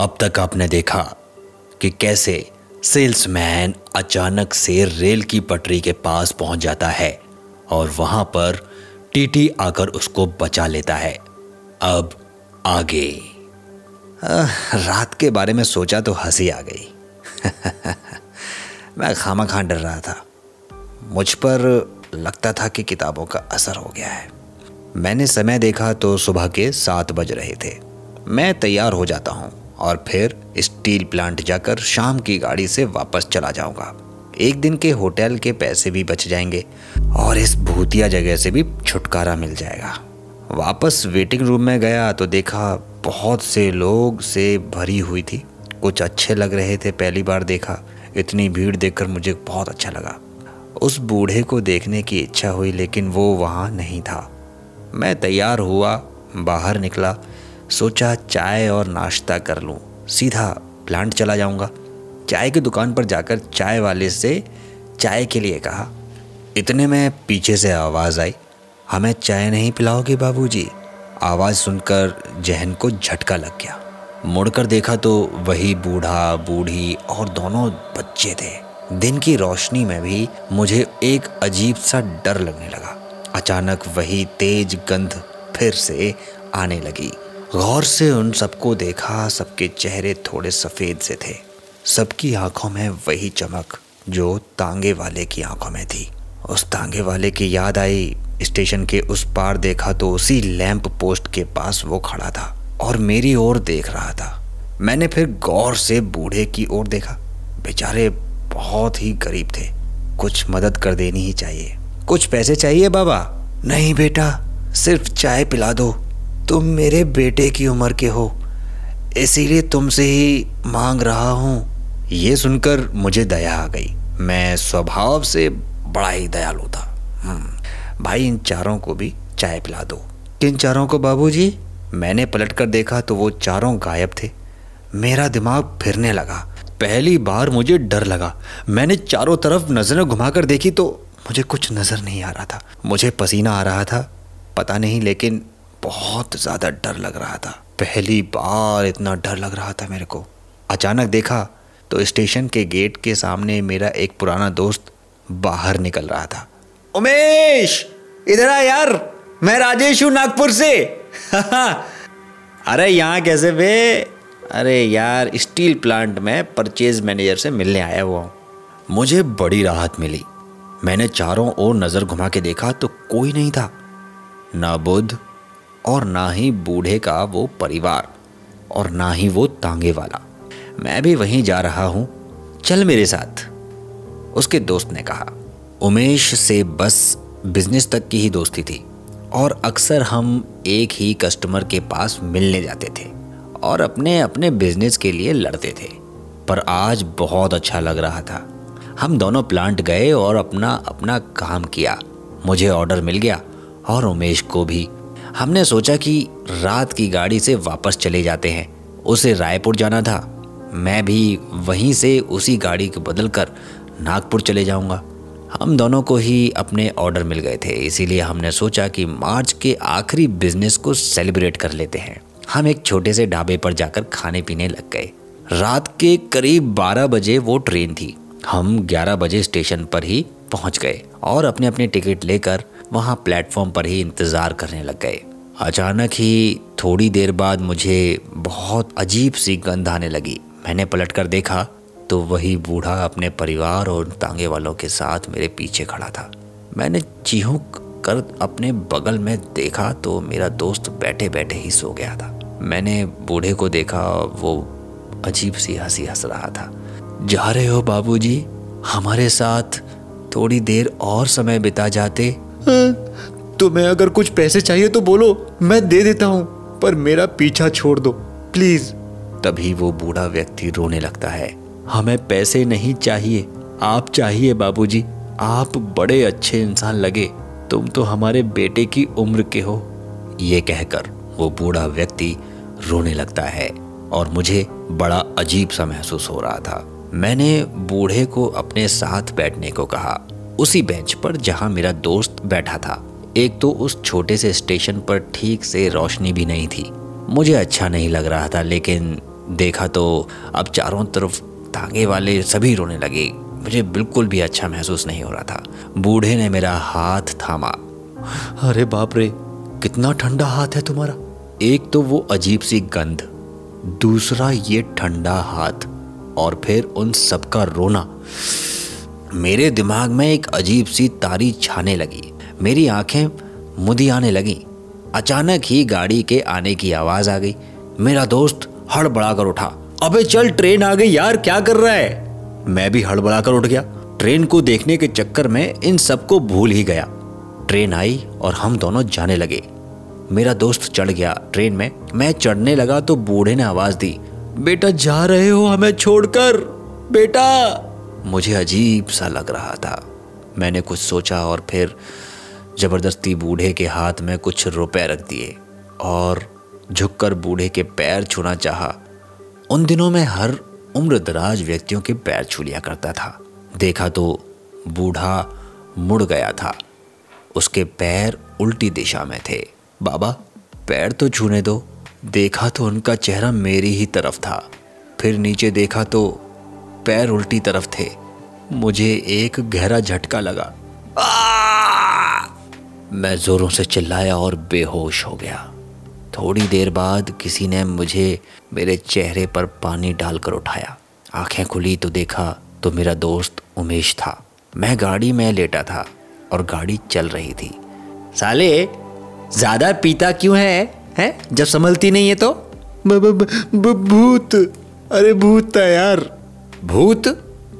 अब तक आपने देखा कि कैसे सेल्समैन अचानक से रेल की पटरी के पास पहुँच जाता है और वहाँ पर टीटी आकर उसको बचा लेता है। अब आगे। रात के बारे में सोचा तो हँसी आ गई। मैं खामा खां डर रहा था। मुझ पर लगता था कि किताबों का असर हो गया है। मैंने समय देखा तो सुबह के सात बज रहे थे। मैं तैयार हो जाता हूँ। और फिर स्टील प्लांट जाकर शाम की गाड़ी से वापस चला जाऊँगा। एक दिन के होटल के पैसे भी बच जाएँगे और इस भूतिया जगह से भी छुटकारा मिल जाएगा। वापस वेटिंग रूम में गया तो देखा बहुत से लोग से भरी हुई थी। कुछ अच्छे लग रहे थे पहली बार देखा। इतनी भीड़ देखकर मुझे बहुत अच्छा लगा। उस बूढ़े को देखने की इच्छा हुई, लेकिन वो वहाँ नहीं था। मैं तैयार हुआ, बाहर निकला सोचा चाय और नाश्ता कर लूँ। सीधा प्लांट चला जाऊँगा। चाय की दुकान पर जाकर चाय वाले से चाय के लिए कहा, इतने में पीछे से आवाज़ आई। हमें चाय नहीं पिलाओगे बाबूजी? आवाज़ सुनकर जहन को झटका लग गया। मुड़कर देखा तो वही बूढ़ा, बूढ़ी और दोनों बच्चे थे। दिन की रोशनी में भी मुझे एक अजीब सा डर लगने लगा। अचानक वही तेज गंध फिर से आने लगी। गौर से उन सबको देखा, सबके चेहरे थोड़े सफ़ेद से थे। सबकी आँखों में वही चमक जो तांगे वाले की आँखों में थी। उस तांगे वाले की याद आई, स्टेशन के उस पार देखा तो उसी लैंप पोस्ट के पास वो खड़ा था और मेरी ओर देख रहा था। मैंने फिर गौर से बूढ़े की ओर देखा। बेचारे बहुत ही गरीब थे। कुछ मदद कर देनी ही चाहिए। कुछ पैसे चाहिए बाबा? नहीं बेटा, सिर्फ़ चाय पिला दो। तुम मेरे बेटे की उम्र के हो इसीलिए तुमसे ही मांग रहा हूँ। ये सुनकर मुझे दया आ गई। मैं स्वभाव से बड़ा ही दयालु था। हम्म, भाई इन चारों को भी चाय पिला दो। किन चारों को बाबूजी? मैंने पलट कर देखा तो वो चारों गायब थे। मेरा दिमाग फिरने लगा। पहली बार मुझे डर लगा। मैंने चारों तरफ़ नज़रें घुमाकर देखी तो मुझे कुछ नज़र नहीं आ रहा था। मुझे पसीना आ रहा था पता नहीं लेकिन बहुत ज़्यादा डर लग रहा था। पहली बार इतना डर लग रहा था मेरे को। अचानक देखा तो स्टेशन के गेट के सामने मेरा एक पुराना दोस्त बाहर निकल रहा था। उमेश, इधर आ यार, मैं राजेश हूँ नागपुर से। अरे यहाँ कैसे बे? अरे यार, स्टील प्लांट में परचेज मैनेजर से मिलने आया हुआ हूँ। मुझे बड़ी राहत मिली। मैंने चारों ओर नज़र घुमा के देखा तो कोई नहीं था। ना बुद्ध और ना ही बूढ़े का वो परिवार और ना ही वो तांगे वाला। मैं भी वहीं जा रहा हूँ। चल मेरे साथ, उसके दोस्त ने कहा। उमेश से बस बिज़नेस तक की ही दोस्ती थी और अक्सर हम एक ही कस्टमर के पास मिलने जाते थे और अपने अपने बिज़नेस के लिए लड़ते थे। पर आज बहुत अच्छा लग रहा था। हम दोनों प्लांट गए और अपना अपना काम किया। मुझे ऑर्डर मिल गया और उमेश को भी हमने सोचा कि रात की गाड़ी से वापस चले जाते हैं। उसे रायपुर जाना था। मैं भी वहीं से उसी गाड़ी को बदल कर नागपुर चले जाऊँगा। हम दोनों को ही अपने ऑर्डर मिल गए थे, इसीलिए हमने सोचा कि मार्च के आखिरी बिज़नेस को सेलिब्रेट कर लेते हैं। हम एक छोटे से ढाबे पर जाकर खाने पीने लग गए। रात के करीब 12 बजे वो ट्रेन थी। हम 11 बजे स्टेशन पर ही पहुँच गए और अपने अपने टिकट लेकर वहाँ प्लेटफॉर्म पर ही इंतज़ार करने लग गए। अचानक ही थोड़ी देर बाद मुझे बहुत अजीब सी गंध आने लगी। मैंने पलट कर देखा तो वही बूढ़ा अपने परिवार और तांगे वालों के साथ मेरे पीछे खड़ा था। मैंने चीहूक कर अपने बगल में देखा तो मेरा दोस्त बैठे बैठे ही सो गया था। मैंने बूढ़े को देखा, वो अजीब सी हँसी हंस रहा था। जा रहे हो बाबूजी, हमारे साथ थोड़ी देर और समय बिता जाते तुम्हें अगर कुछ पैसे चाहिए तो बोलो, मैं दे देता हूँ, पर मेरा पीछा छोड़ दो, प्लीज़। तभी वो बूढ़ा व्यक्ति रोने लगता है। हमें पैसे नहीं चाहिए, आप चाहिए बाबूजी, आप बड़े अच्छे इंसान लगे, तुम तो हमारे बेटे की उम्र के हो। ये कहकर वो बूढ़ा व्यक्ति रोने लगता है, और मुझे बड़ा अजीब सा महसूस हो रहा था। मैंने बूढ़े को अपने साथ बैठने को कहा उसी बेंच पर जहाँ मेरा दोस्त बैठा था। एक तो उस छोटे से स्टेशन पर ठीक से रोशनी भी नहीं थी। मुझे अच्छा नहीं लग रहा था लेकिन देखा तो अब चारों तरफ़ तांगे वाले सभी रोने लगे। मुझे बिल्कुल भी अच्छा महसूस नहीं हो रहा था। बूढ़े ने मेरा हाथ थामा। अरे बाप रे कितना ठंडा हाथ है तुम्हारा। एक तो वो अजीब सी गंध दूसरा ये ठंडा हाथ और फिर उन सबका रोना। मेरे दिमाग में एक अजीब सी तारी छाने लगी। मेरी आँखें मुदी आने लगी। अचानक ही गाड़ी के आने की आवाज़ आ गई। मेरा दोस्त हड़बड़ा कर उठा। अबे चल, ट्रेन आ गई यार, क्या कर रहा है? मैं भी हड़बड़ा कर उठ गया। ट्रेन को देखने के चक्कर में इन सबको भूल ही गया। ट्रेन आई और हम दोनों जाने लगे। मेरा दोस्त चढ़ गया ट्रेन में। मैं चढ़ने लगा तो बूढ़े ने आवाज़ दी, बेटा, जा रहे हो हमें छोड़कर। बेटा मुझे अजीब सा लग रहा था। मैंने कुछ सोचा और फिर ज़बरदस्ती बूढ़े के हाथ में कुछ रुपए रख दिए और झुककर बूढ़े के पैर छूना चाहा। उन दिनों में हर उम्र दराज व्यक्तियों के पैर छू लिया करता था। देखा तो बूढ़ा मुड़ गया था। उसके पैर उल्टी दिशा में थे। बाबा, पैर तो छूने दो। देखा तो उनका चेहरा मेरी ही तरफ़ था। फिर नीचे देखा तो पैर उल्टी तरफ़ थे। मुझे एक गहरा झटका लगा। मैं जोरों से चिल्लाया और बेहोश हो गया। थोड़ी देर बाद किसी ने मुझे मेरे चेहरे पर पानी डालकर उठाया। आँखें खुली तो देखा तो मेरा दोस्त उमेश था। मैं गाड़ी में लेटा था और गाड़ी चल रही थी। साले, ज़्यादा पीता क्यों है? हैं? जब संभलती नहीं है तो? भूत अरे भूत था यार। भूत?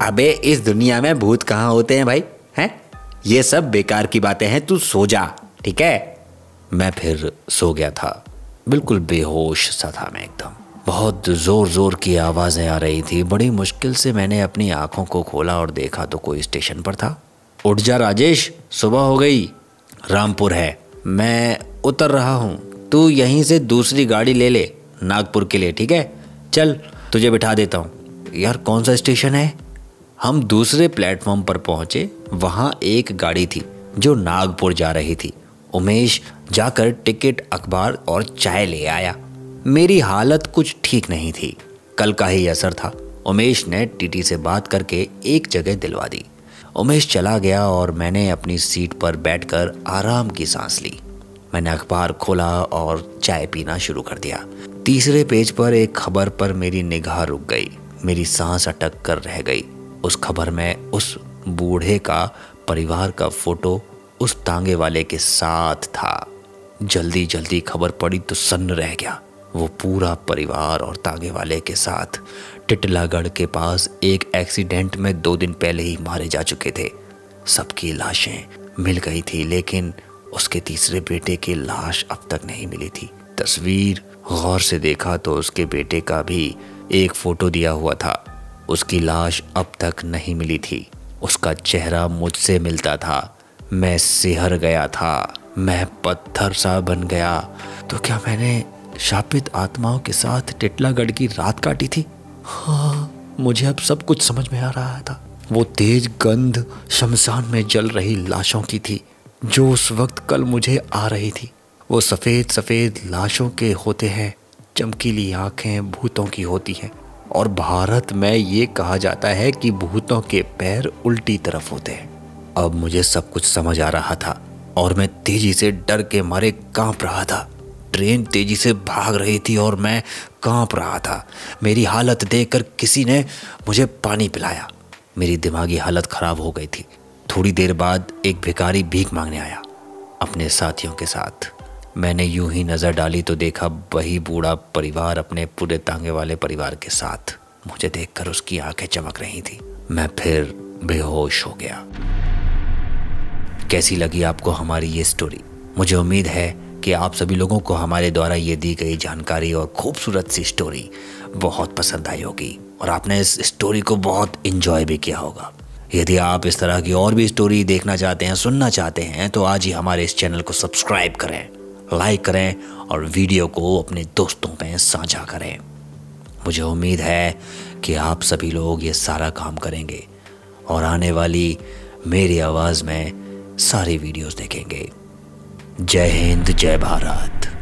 अबे, इस दुनिया में भूत कहाँ होते हैं भाई? हैं? ये सब बेकार की बातें हैं, तू सो जा, ठीक है? मैं फिर सो गया था। बिल्कुल बेहोश सा था मैं एकदम। बहुत ज़ोर ज़ोर की आवाज़ें आ रही थी। बड़ी मुश्किल से मैंने अपनी आँखों को खोला और देखा तो कोई स्टेशन पर था। उठ जा राजेश, सुबह हो गई। रामपुर है। मैं उतर रहा हूँ। तू यहीं से दूसरी गाड़ी ले ले, नागपुर के लिए, ठीक है? चल, तुझे बिठा देता हूँ। यार, कौन सा स्टेशन है? हम दूसरे प्लेटफॉर्म पर पहुँचे, वहाँ एक गाड़ी थी जो नागपुर जा रही थी। उमेश जाकर टिकट, अखबार और चाय ले आया। मेरी हालत कुछ ठीक नहीं थी। कल का ही असर था। उमेश ने टीटी से बात करके एक जगह दिलवा दी। उमेश चला गया और मैंने अपनी सीट पर बैठकर आराम की सांस ली। मैंने अखबार खोला और चाय पीना शुरू कर दिया। तीसरे पेज पर एक खबर पर मेरी निगाह रुक गई। मेरी सांस अटक कर रह गई। उस खबर में उस बूढ़े का परिवार का फ़ोटो उस तांगे वाले के साथ था। जल्दी जल्दी खबर पड़ी तो सन्न रह गया। वो पूरा परिवार और तांगे वाले के साथ टिटलागढ़ के पास एक एक्सीडेंट में दो दिन पहले ही मारे जा चुके थे। सबकी लाशें मिल गई थी, लेकिन उसके तीसरे बेटे की लाश अब तक नहीं मिली थी। तस्वीर गौर से देखा तो उसके बेटे का भी एक फ़ोटो दिया हुआ था। उसकी लाश अब तक नहीं मिली थी। उसका चेहरा मुझसे मिलता था। मैं सिहर गया था। मैं पत्थर सा बन गया। तो क्या मैंने शापित आत्माओं के साथ टिटलागढ़ की रात काटी थी? हाँ मुझे अब सब कुछ समझ में आ रहा था। वो तेज गंध शमशान में जल रही लाशों की थी, जो उस वक्त कल मुझे आ रही थी। वो सफ़ेद सफ़ेद लाशों के होते हैं। चमकीली आँखें भूतों की होती हैं, और भारत में ये कहा जाता है कि भूतों के पैर उल्टी तरफ़ होते हैं। अब मुझे सब कुछ समझ आ रहा था, और मैं तेज़ी से डर के मारे काँप रहा था। ट्रेन तेज़ी से भाग रही थी और मैं काँप रहा था। मेरी हालत देखकर किसी ने मुझे पानी पिलाया। मेरी दिमागी हालत खराब हो गई थी। थोड़ी देर बाद एक भिखारी भीख मांगने आया, अपने साथियों के साथ। मैंने यूँ ही नज़र डाली तो देखा वही बूढ़ा परिवार अपने पूरे तांगे वाले परिवार के साथ मुझे देखकर उसकी आँखें चमक रही थी। मैं फिर बेहोश हो गया। कैसी लगी आपको हमारी ये स्टोरी मुझे उम्मीद है कि आप सभी लोगों को हमारे द्वारा ये दी गई जानकारी और खूबसूरत सी स्टोरी बहुत पसंद आई होगी और आपने इस स्टोरी को बहुत इन्जॉय भी किया होगा। यदि आप इस तरह की और भी स्टोरी देखना चाहते हैं, सुनना चाहते हैं तो आज ही हमारे इस चैनल को सब्सक्राइब करें। लाइक करें और वीडियो को अपने दोस्तों में साझा करें। मुझे उम्मीद है कि आप सभी लोग ये सारा काम करेंगे और आने वाली मेरी आवाज़ में सारी वीडियोस देखेंगे। जय हिंद, जय भारत।